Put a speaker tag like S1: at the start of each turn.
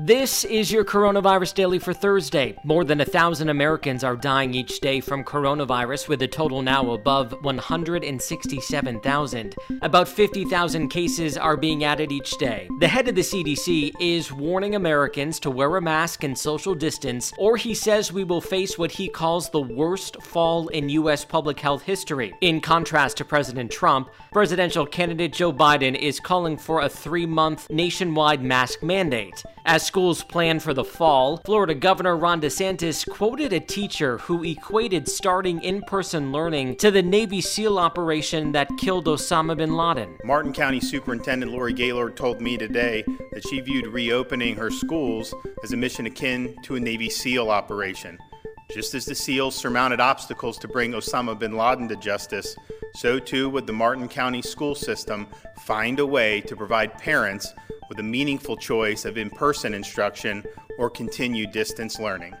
S1: This is your coronavirus daily for Thursday. More than a thousand Americans are dying each day from coronavirus, with a total now above 167,000. About 50,000 cases are being added each day. The head of the CDC is warning Americans to wear a mask and social distance, or he says we will face what he calls the worst fall in U.S. public health history. In contrast to President Trump, presidential candidate Joe Biden is calling for a three month nationwide mask mandate. As schools plan for the fall, Florida Governor Ron DeSantis quoted a teacher who equated starting in person learning to the Navy SEAL operation that killed Osama bin Laden.
S2: Martin County Superintendent Laurie Gaylord told me today that she viewed reopening her schools as a mission akin to a Navy SEAL operation. Just as the SEALs surmounted obstacles to bring Osama bin Laden to justice, so too would the Martin County school system find a way to provide parents with a meaningful choice of in person instruction or continued distance learning.